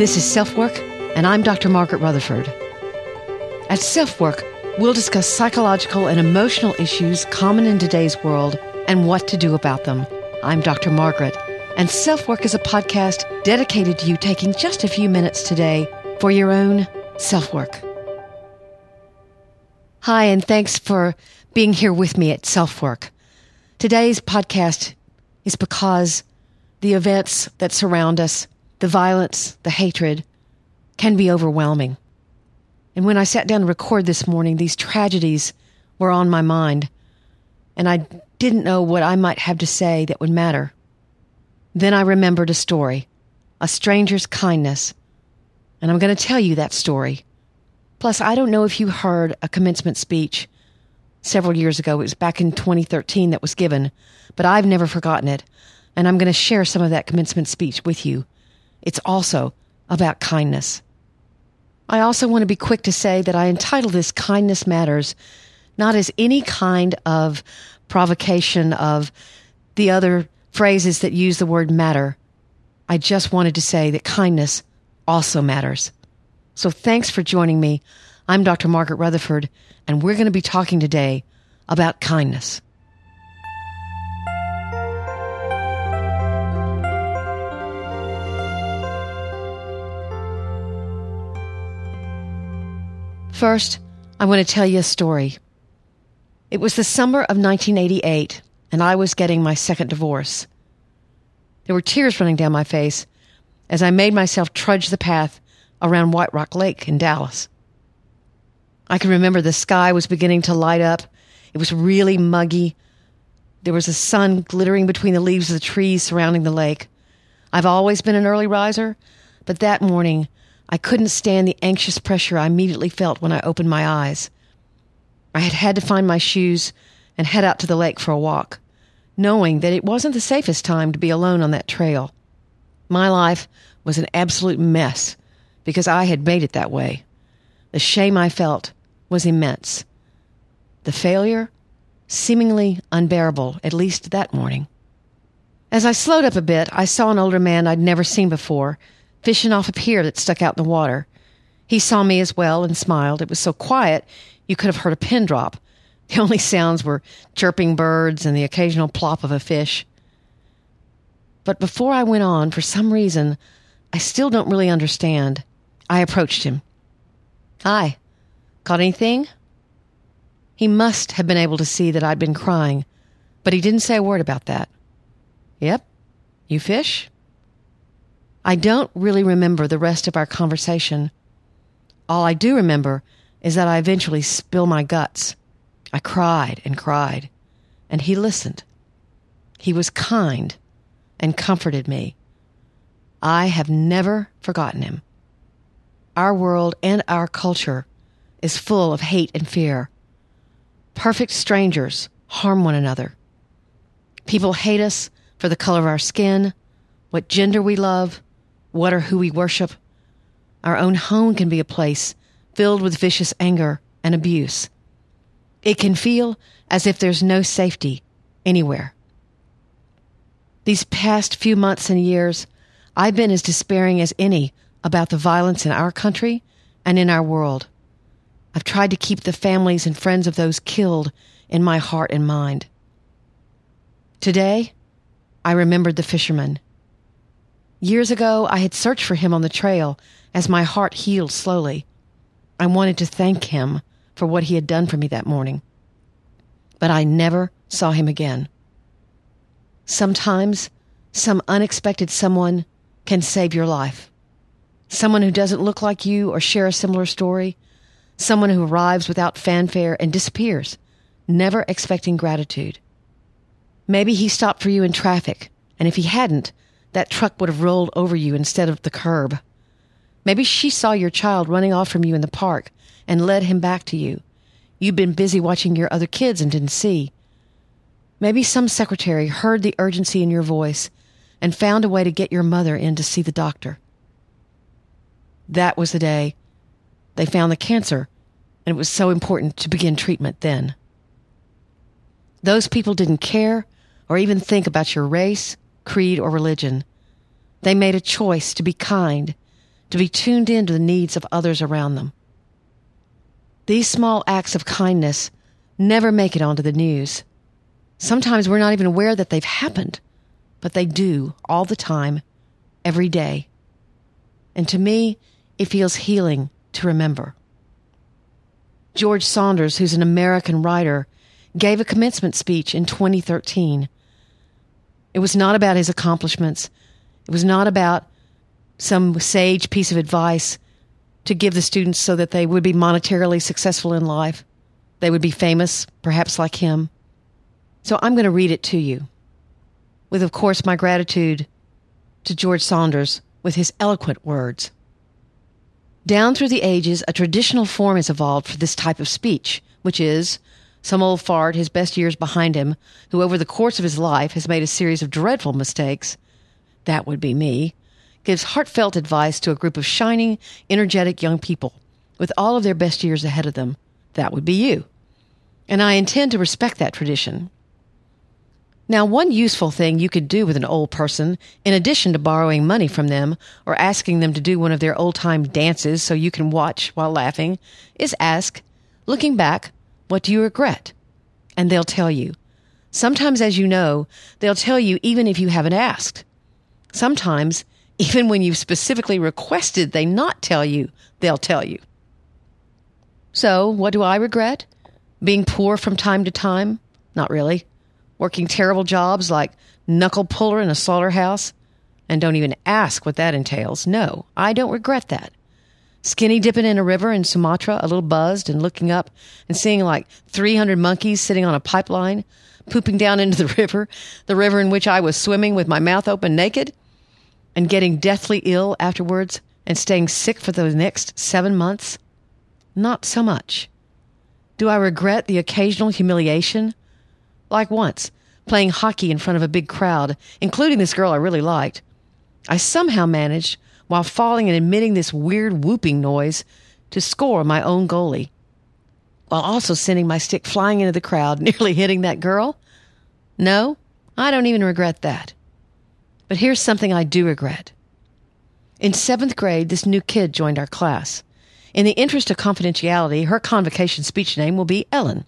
This is Self Work, and I'm Dr. Margaret Rutherford. At Self Work, we'll discuss psychological and emotional issues common in today's world and what to do about them. I'm Dr. Margaret, and Self Work is a podcast dedicated to you taking just a few minutes today for your own self work. Hi, and thanks for being here with me at Self Work. Today's podcast is because the events that surround us, the violence, the hatred, can be overwhelming. And when I sat down to record this morning, these tragedies were on my mind, and I didn't know what I might have to say that would matter. Then I remembered a story, a stranger's kindness, and I'm going to tell you that story. Plus, I don't know if you heard a commencement speech several years ago. It was back in 2013 that was given, but I've never forgotten it. And I'm going to share some of that commencement speech with you. It's also about kindness. I also want to be quick to say that I entitle this Kindness Matters not as any kind of provocation of the other phrases that use the word matter. I just wanted to say that kindness also matters. So thanks for joining me. I'm Dr. Margaret Rutherford, and we're going to be talking today about kindness. First, I want to tell you a story. It was the summer of 1988, and I was getting my second divorce. There were tears running down my face as I made myself trudge the path around White Rock Lake in Dallas. I can remember the sky was beginning to light up. It was really muggy. There was a sun glittering between the leaves of the trees surrounding the lake. I've always been an early riser, but that morning I couldn't stand the anxious pressure I immediately felt when I opened my eyes. I had had to find my shoes and head out to the lake for a walk, knowing that it wasn't the safest time to be alone on that trail. My life was an absolute mess because I had made it that way. The shame I felt was immense. The failure, seemingly unbearable, at least that morning. As I slowed up a bit, I saw an older man I'd never seen before fishing off a pier that stuck out in the water. He saw me as well and smiled. It was so quiet you could have heard a pin drop. The only sounds were chirping birds and the occasional plop of a fish. But before I went on, for some reason, I still don't really understand, I approached him. Hi, caught anything? He must have been able to see that I'd been crying, but he didn't say a word about that. Yep, you fish? I don't really remember the rest of our conversation. All I do remember is that I eventually spilled my guts. I cried and cried, and he listened. He was kind and comforted me. I have never forgotten him. Our world and our culture is full of hate and fear. Perfect strangers harm one another. People hate us for the color of our skin, what gender we love, what or who we worship. Our own home can be a place filled with vicious anger and abuse. It can feel as if there's no safety anywhere. These past few months and years, I've been as despairing as any about the violence in our country and in our world. I've tried to keep the families and friends of those killed in my heart and mind. Today, I remembered the fisherman Years ago, I had searched for him on the trail as my heart healed slowly. I wanted to thank him for what he had done for me that morning. But I never saw him again. Sometimes, some unexpected someone can save your life. Someone who doesn't look like you or share a similar story. Someone who arrives without fanfare and disappears, never expecting gratitude. Maybe he stopped for you in traffic, and if he hadn't, that truck would have rolled over you instead of the curb. Maybe she saw your child running off from you in the park and led him back to you. You'd been busy watching your other kids and didn't see. Maybe some secretary heard the urgency in your voice and found a way to get your mother in to see the doctor. That was the day they found the cancer, and it was so important to begin treatment then. Those people didn't care or even think about your race, creed, or religion. They made a choice to be kind, to be tuned in to the needs of others around them. These small acts of kindness never make it onto the news. Sometimes we're not even aware that they've happened, but they do all the time, every day. And to me, it feels healing to remember. George Saunders, who's an American writer, gave a commencement speech in 2013. It was not about his accomplishments. It was not about some sage piece of advice to give the students so that they would be monetarily successful in life. They would be famous, perhaps like him. So I'm going to read it to you. With, of course, my gratitude to George Saunders with his eloquent words. Down through the ages, a traditional form has evolved for this type of speech, which is some old fart, his best years behind him, who over the course of his life has made a series of dreadful mistakes. That would be me. Gives heartfelt advice to a group of shining, energetic young people with all of their best years ahead of them. That would be you. And I intend to respect that tradition. Now, one useful thing you could do with an old person, in addition to borrowing money from them or asking them to do one of their old time dances so you can watch while laughing, is ask, looking back, what do you regret? And they'll tell you. Sometimes, as you know, they'll tell you even if you haven't asked. Sometimes, even when you've specifically requested they not tell you, they'll tell you. So, what do I regret? Being poor from time to time? Not really working terrible jobs like knuckle puller in a slaughterhouse, and don't even ask what that entails. No, I don't regret that. Skinny dipping in a river in Sumatra, a little buzzed and looking up and seeing like 300 monkeys sitting on a pipeline, pooping down into the river, the river in which I was swimming with my mouth open naked, and getting deathly ill afterwards and staying sick for the next seven months? Not so much. Do I regret the occasional humiliation like once, playing hockey in front of a big crowd, including this girl I really liked. I somehow managed, while falling and emitting this weird whooping noise, to score my own goalie, while also sending my stick flying into the crowd, nearly hitting that girl. No, I don't even regret that. But here's something I do regret. In seventh grade, this new kid joined our class. In the interest of confidentiality, her convocation speech name will be Ellen.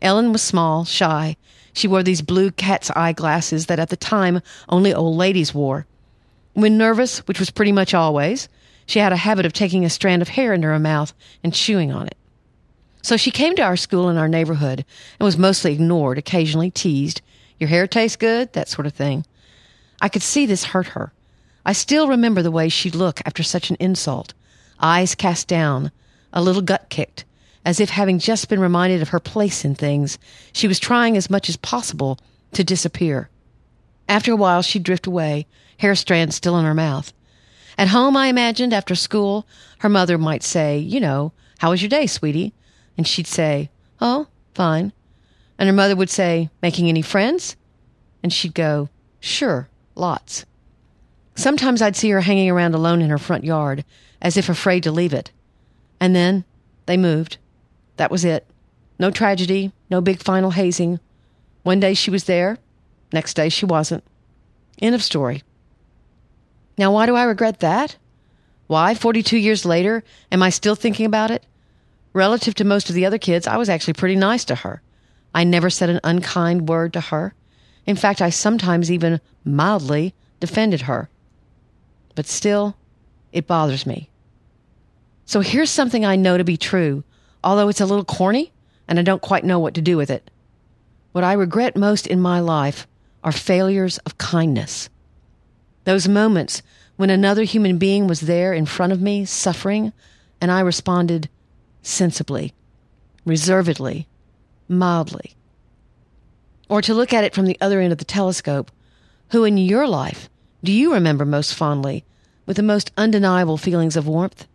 Ellen was small, shy. She wore these blue cat's eye glasses that at the time only old ladies wore. When nervous, which was pretty much always, she had a habit of taking a strand of hair into her mouth and chewing on it. So she came to our school in our neighborhood and was mostly ignored, occasionally teased. Your hair tastes good, that sort of thing. I could see this hurt her. I still remember the way she'd look after such an insult. Eyes cast down, a little gut kicked, as if having just been reminded of her place in things, she was trying as much as possible to disappear. After a while, she'd drift away, hair strands still in her mouth. At home, I imagined, after school, her mother might say, You know, how was your day, sweetie? And she'd say, Oh, fine. And her mother would say, Making any friends? And she'd go, Sure, lots. Sometimes I'd see her hanging around alone in her front yard, as if afraid to leave it. And then they moved. That was it. No tragedy, no big final hazing. One day she was there, next day she wasn't. End of story. Now, why do I regret that? Why, 42 years later, am I still thinking about it? Relative to most of the other kids, I was actually pretty nice to her. I never said an unkind word to her. In fact, I sometimes even mildly defended her. But still, it bothers me. So here's something I know to be true although it's a little corny and I don't quite know what to do with it. What I regret most in my life are failures of kindness. Those moments when another human being was there in front of me, suffering, and I responded sensibly, reservedly, mildly. Or to look at it from the other end of the telescope, who in your life do you remember most fondly, with the most undeniable feelings of warmth?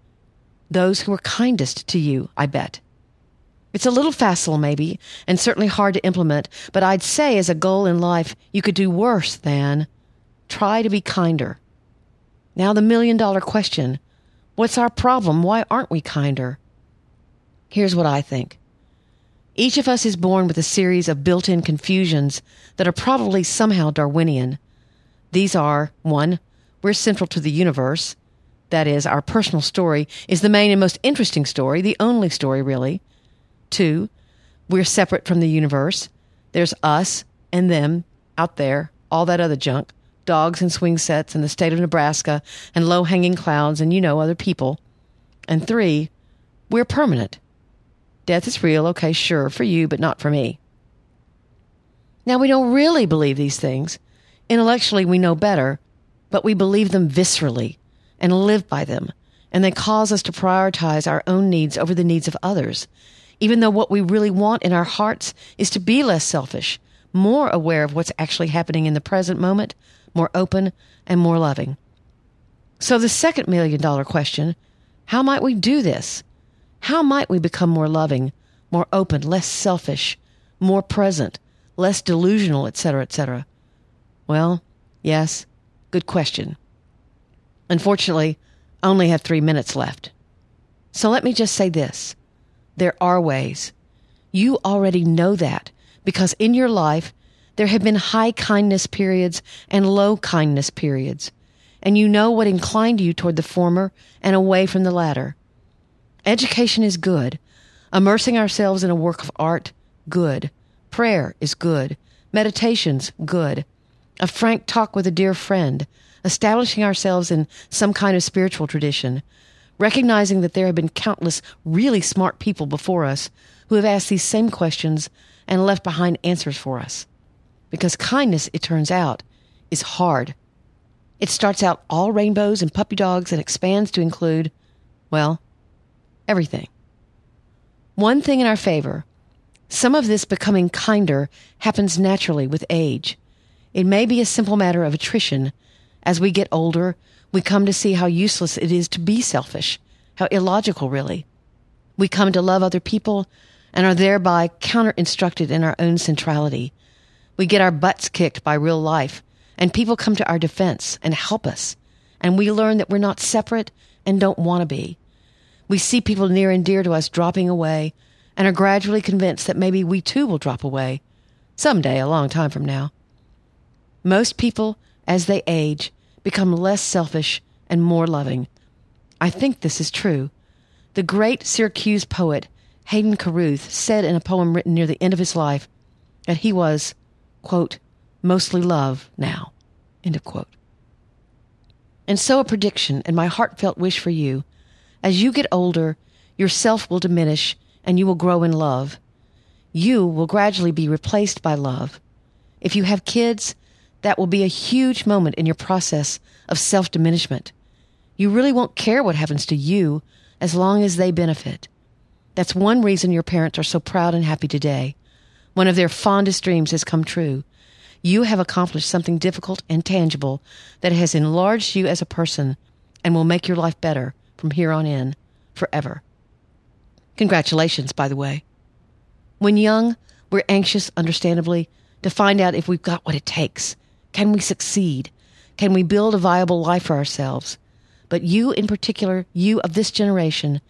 those who were kindest to you, I bet. It's a little facile, maybe, and certainly hard to implement, but I'd say as a goal in life, you could do worse than try to be kinder. Now, the million dollar question what's our problem? Why aren't we kinder? Here's what I think. Each of us is born with a series of built in confusions that are probably somehow Darwinian. These are 1. We're central to the universe. that is, our personal story, is the main and most interesting story, the only story really. Two, we're separate from the universe. There's us and them out there, all that other junk, dogs and swing sets and the state of Nebraska and low hanging clouds and, you know, other people. And three, we're permanent. Death is real, okay, sure, for you, but not for me. Now, we don't really believe these things. Intellectually, we know better, but we believe them viscerally and live by them, and they cause us to prioritize our own needs over the needs of others, even though what we really want in our hearts is to be less selfish, more aware of what's actually happening in the present moment, more open, and more loving. So, the second million dollar question how might we do this? How might we become more loving, more open, less selfish, more present, less delusional, etc., etc.? Well, yes, good question. Unfortunately, I only have three minutes left. So let me just say this. There are ways. You already know that because in your life, there have been high kindness periods and low kindness periods, and you know what inclined you toward the former and away from the latter. Education is good. Immersing ourselves in a work of art, good. Prayer is good. Meditation's good. A frank talk with a dear friend, establishing ourselves in some kind of spiritual tradition, recognizing that there have been countless really smart people before us who have asked these same questions and left behind answers for us. Because kindness, it turns out, is hard. It starts out all rainbows and puppy dogs and expands to include, well, everything. One thing in our favor some of this becoming kinder happens naturally with age. It may be a simple matter of attrition as we get older, we come to see how useless it is to be selfish, how illogical, really. We come to love other people and are thereby counter instructed in our own centrality. We get our butts kicked by real life, and people come to our defense and help us, and we learn that we're not separate and don't want to be. We see people near and dear to us dropping away and are gradually convinced that maybe we too will drop away someday, a long time from now. Most people, as they age, become less selfish and more loving. I think this is true. The great Syracuse poet Hayden Carruth said in a poem written near the end of his life that he was, quote, mostly love now, end of quote. And so a prediction and my heartfelt wish for you. As you get older, yourself will diminish and you will grow in love. You will gradually be replaced by love. If you have kids, that will be a huge moment in your process of self diminishment. You really won't care what happens to you as long as they benefit. That's one reason your parents are so proud and happy today. One of their fondest dreams has come true. You have accomplished something difficult and tangible that has enlarged you as a person and will make your life better from here on in, forever. Congratulations, by the way. When young, we're anxious, understandably, to find out if we've got what it takes can we succeed? Can we build a viable life for ourselves? But you, in particular, you of this generation,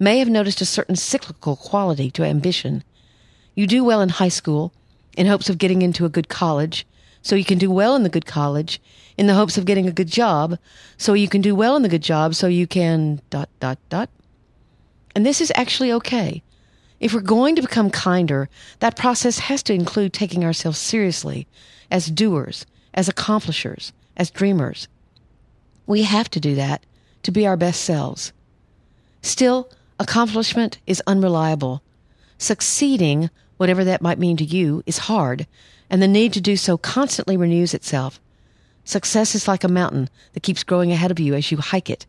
may have noticed a certain cyclical quality to ambition. You do well in high school in hopes of getting into a good college, so you can do well in the good college in the hopes of getting a good job, so you can do well in the good job, so you can dot, dot, dot. And this is actually okay. If we're going to become kinder, that process has to include taking ourselves seriously as doers as accomplishers, as dreamers. We have to do that to be our best selves. Still, accomplishment is unreliable. Succeeding, whatever that might mean to you, is hard, and the need to do so constantly renews itself. Success is like a mountain that keeps growing ahead of you as you hike it.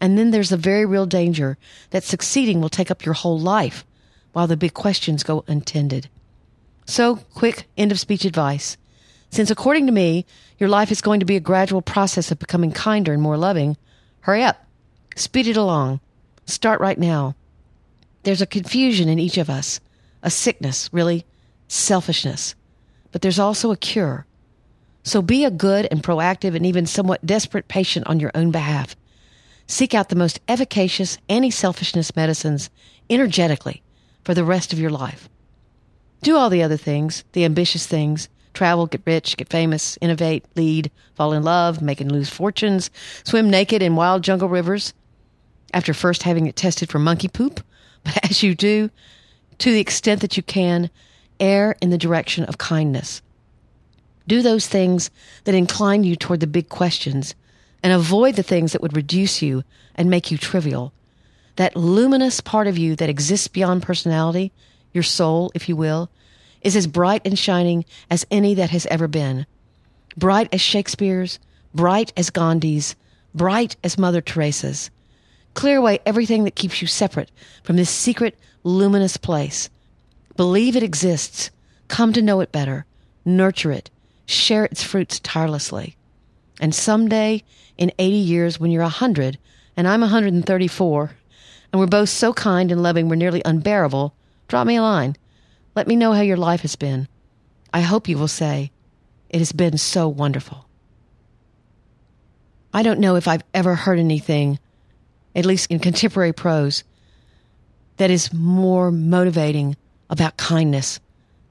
And then there's the very real danger that succeeding will take up your whole life while the big questions go untended. So, quick end of speech advice. Since according to me, your life is going to be a gradual process of becoming kinder and more loving, hurry up. Speed it along. Start right now. There's a confusion in each of us, a sickness, really, selfishness. But there's also a cure. So be a good and proactive and even somewhat desperate patient on your own behalf. Seek out the most efficacious anti selfishness medicines energetically for the rest of your life. Do all the other things, the ambitious things, travel, get rich, get famous, innovate, lead, fall in love, make and lose fortunes, swim naked in wild jungle rivers after first having it tested for monkey poop. But as you do, to the extent that you can, err in the direction of kindness. Do those things that incline you toward the big questions and avoid the things that would reduce you and make you trivial. That luminous part of you that exists beyond personality, your soul, if you will, is as bright and shining as any that has ever been. Bright as Shakespeare's, bright as Gandhi's, bright as Mother Teresa's. Clear away everything that keeps you separate from this secret, luminous place. Believe it exists. Come to know it better. Nurture it. Share its fruits tirelessly. And someday, in 80 years, when you're 100, and I'm 134, and we're both so kind and loving we're nearly unbearable, drop me a line. Let me know how your life has been. I hope you will say, It has been so wonderful. I don't know if I've ever heard anything, at least in contemporary prose, that is more motivating about kindness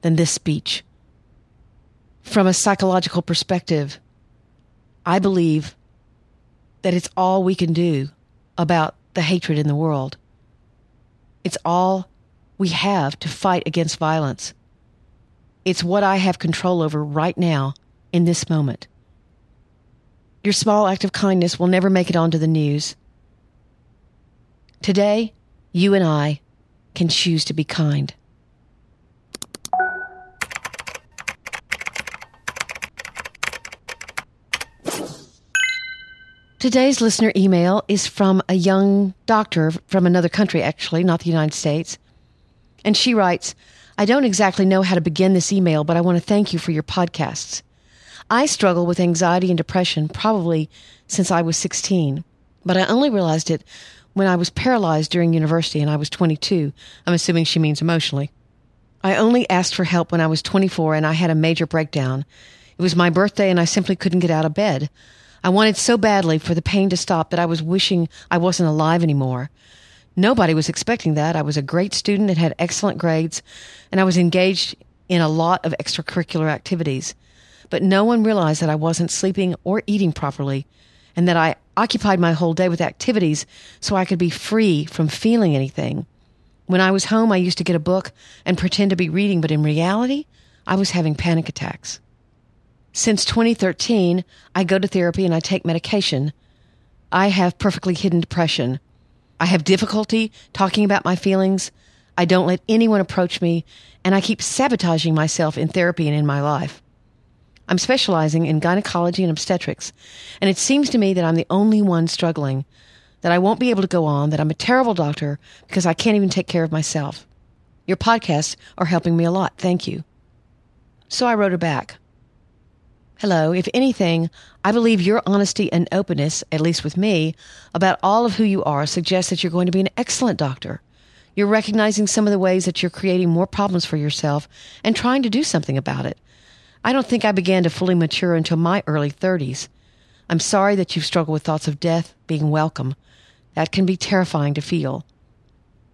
than this speech. From a psychological perspective, I believe that it's all we can do about the hatred in the world. It's all we have to fight against violence. It's what I have control over right now in this moment. Your small act of kindness will never make it onto the news. Today, you and I can choose to be kind. Today's listener email is from a young doctor from another country, actually, not the United States. And she writes, I don't exactly know how to begin this email, but I want to thank you for your podcasts. I struggle with anxiety and depression probably since I was 16, but I only realized it when I was paralyzed during university and I was 22. I'm assuming she means emotionally. I only asked for help when I was 24 and I had a major breakdown. It was my birthday and I simply couldn't get out of bed. I wanted so badly for the pain to stop that I was wishing I wasn't alive anymore. Nobody was expecting that. I was a great student and had excellent grades, and I was engaged in a lot of extracurricular activities. But no one realized that I wasn't sleeping or eating properly, and that I occupied my whole day with activities so I could be free from feeling anything. When I was home, I used to get a book and pretend to be reading, but in reality, I was having panic attacks. Since 2013, I go to therapy and I take medication. I have perfectly hidden depression. I have difficulty talking about my feelings. I don't let anyone approach me, and I keep sabotaging myself in therapy and in my life. I'm specializing in gynecology and obstetrics, and it seems to me that I'm the only one struggling, that I won't be able to go on, that I'm a terrible doctor because I can't even take care of myself. Your podcasts are helping me a lot. Thank you. So I wrote her back. Hello. If anything, I believe your honesty and openness, at least with me, about all of who you are suggests that you're going to be an excellent doctor. You're recognizing some of the ways that you're creating more problems for yourself and trying to do something about it. I don't think I began to fully mature until my early 30s. I'm sorry that you've struggled with thoughts of death being welcome. That can be terrifying to feel.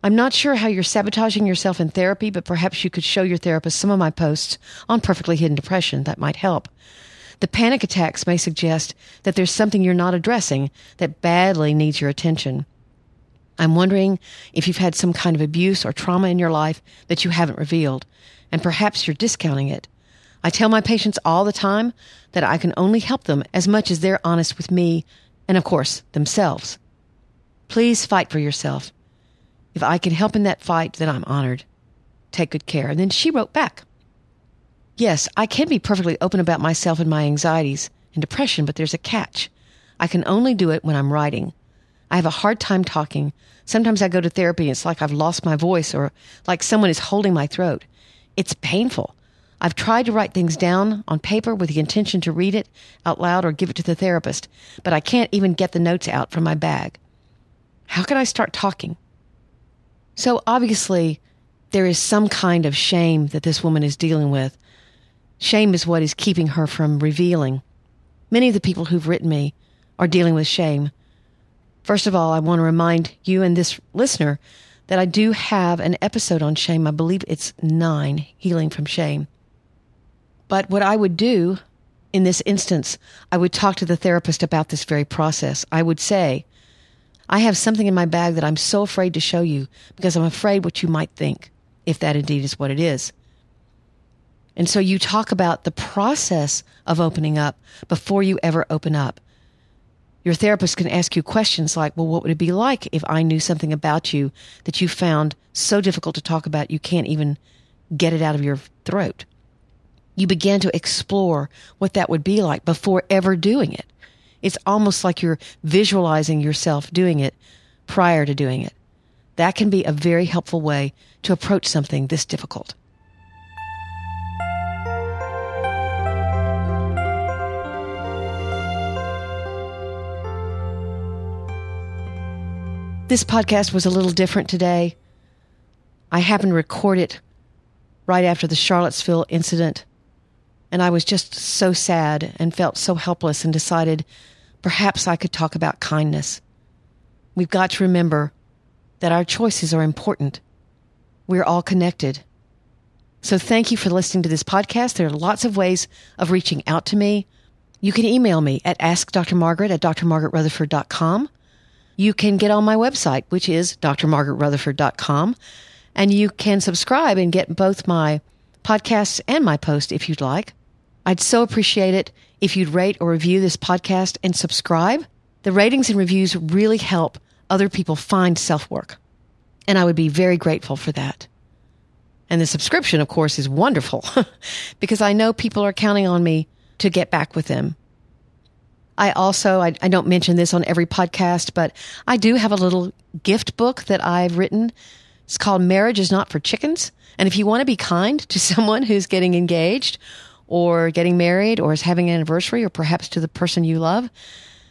I'm not sure how you're sabotaging yourself in therapy, but perhaps you could show your therapist some of my posts on perfectly hidden depression. That might help. The panic attacks may suggest that there's something you're not addressing that badly needs your attention. I'm wondering if you've had some kind of abuse or trauma in your life that you haven't revealed, and perhaps you're discounting it. I tell my patients all the time that I can only help them as much as they're honest with me and, of course, themselves. Please fight for yourself. If I can help in that fight, then I'm honored. Take good care. And then she wrote back. Yes, I can be perfectly open about myself and my anxieties and depression, but there's a catch. I can only do it when I'm writing. I have a hard time talking. Sometimes I go to therapy and it's like I've lost my voice or like someone is holding my throat. It's painful. I've tried to write things down on paper with the intention to read it out loud or give it to the therapist, but I can't even get the notes out from my bag. How can I start talking? So obviously, there is some kind of shame that this woman is dealing with. Shame is what is keeping her from revealing. Many of the people who've written me are dealing with shame. First of all, I want to remind you and this listener that I do have an episode on shame. I believe it's nine, Healing from Shame. But what I would do in this instance, I would talk to the therapist about this very process. I would say, I have something in my bag that I'm so afraid to show you because I'm afraid what you might think, if that indeed is what it is. And so you talk about the process of opening up before you ever open up. Your therapist can ask you questions like, well, what would it be like if I knew something about you that you found so difficult to talk about you can't even get it out of your throat? You begin to explore what that would be like before ever doing it. It's almost like you're visualizing yourself doing it prior to doing it. That can be a very helpful way to approach something this difficult. This podcast was a little different today. I happened to record it right after the Charlottesville incident. And I was just so sad and felt so helpless and decided perhaps I could talk about kindness. We've got to remember that our choices are important. We're all connected. So thank you for listening to this podcast. There are lots of ways of reaching out to me. You can email me at askdrmargaret at drmargaretrutherford.com. You can get on my website, which is drmargaretrutherford.com, and you can subscribe and get both my podcasts and my post if you'd like. I'd so appreciate it if you'd rate or review this podcast and subscribe. The ratings and reviews really help other people find self work. And I would be very grateful for that. And the subscription, of course, is wonderful because I know people are counting on me to get back with them. I also, I, I, don't mention this on every podcast, but I do have a little gift book that I've written. It's called Marriage is Not for Chickens. And if you want to be kind to someone who's getting engaged or getting married or is having an anniversary or perhaps to the person you love.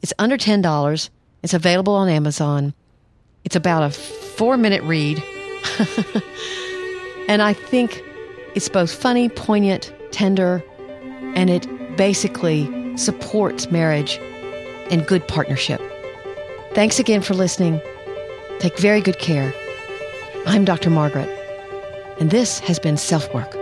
It's under $10. It's available on Amazon. It's about a four minute read. and I think it's both funny, poignant, tender, and it basically supports marriage and good partnership. Thanks again for listening. Take very good care. I'm Dr. Margaret, and this has been Self Work.